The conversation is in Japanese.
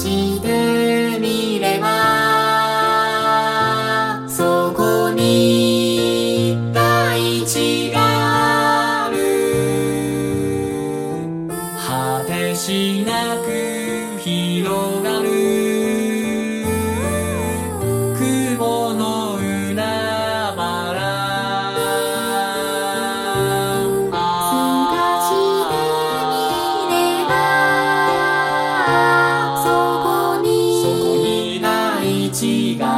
してみればそこに大地がある。果てしなく広がる。違う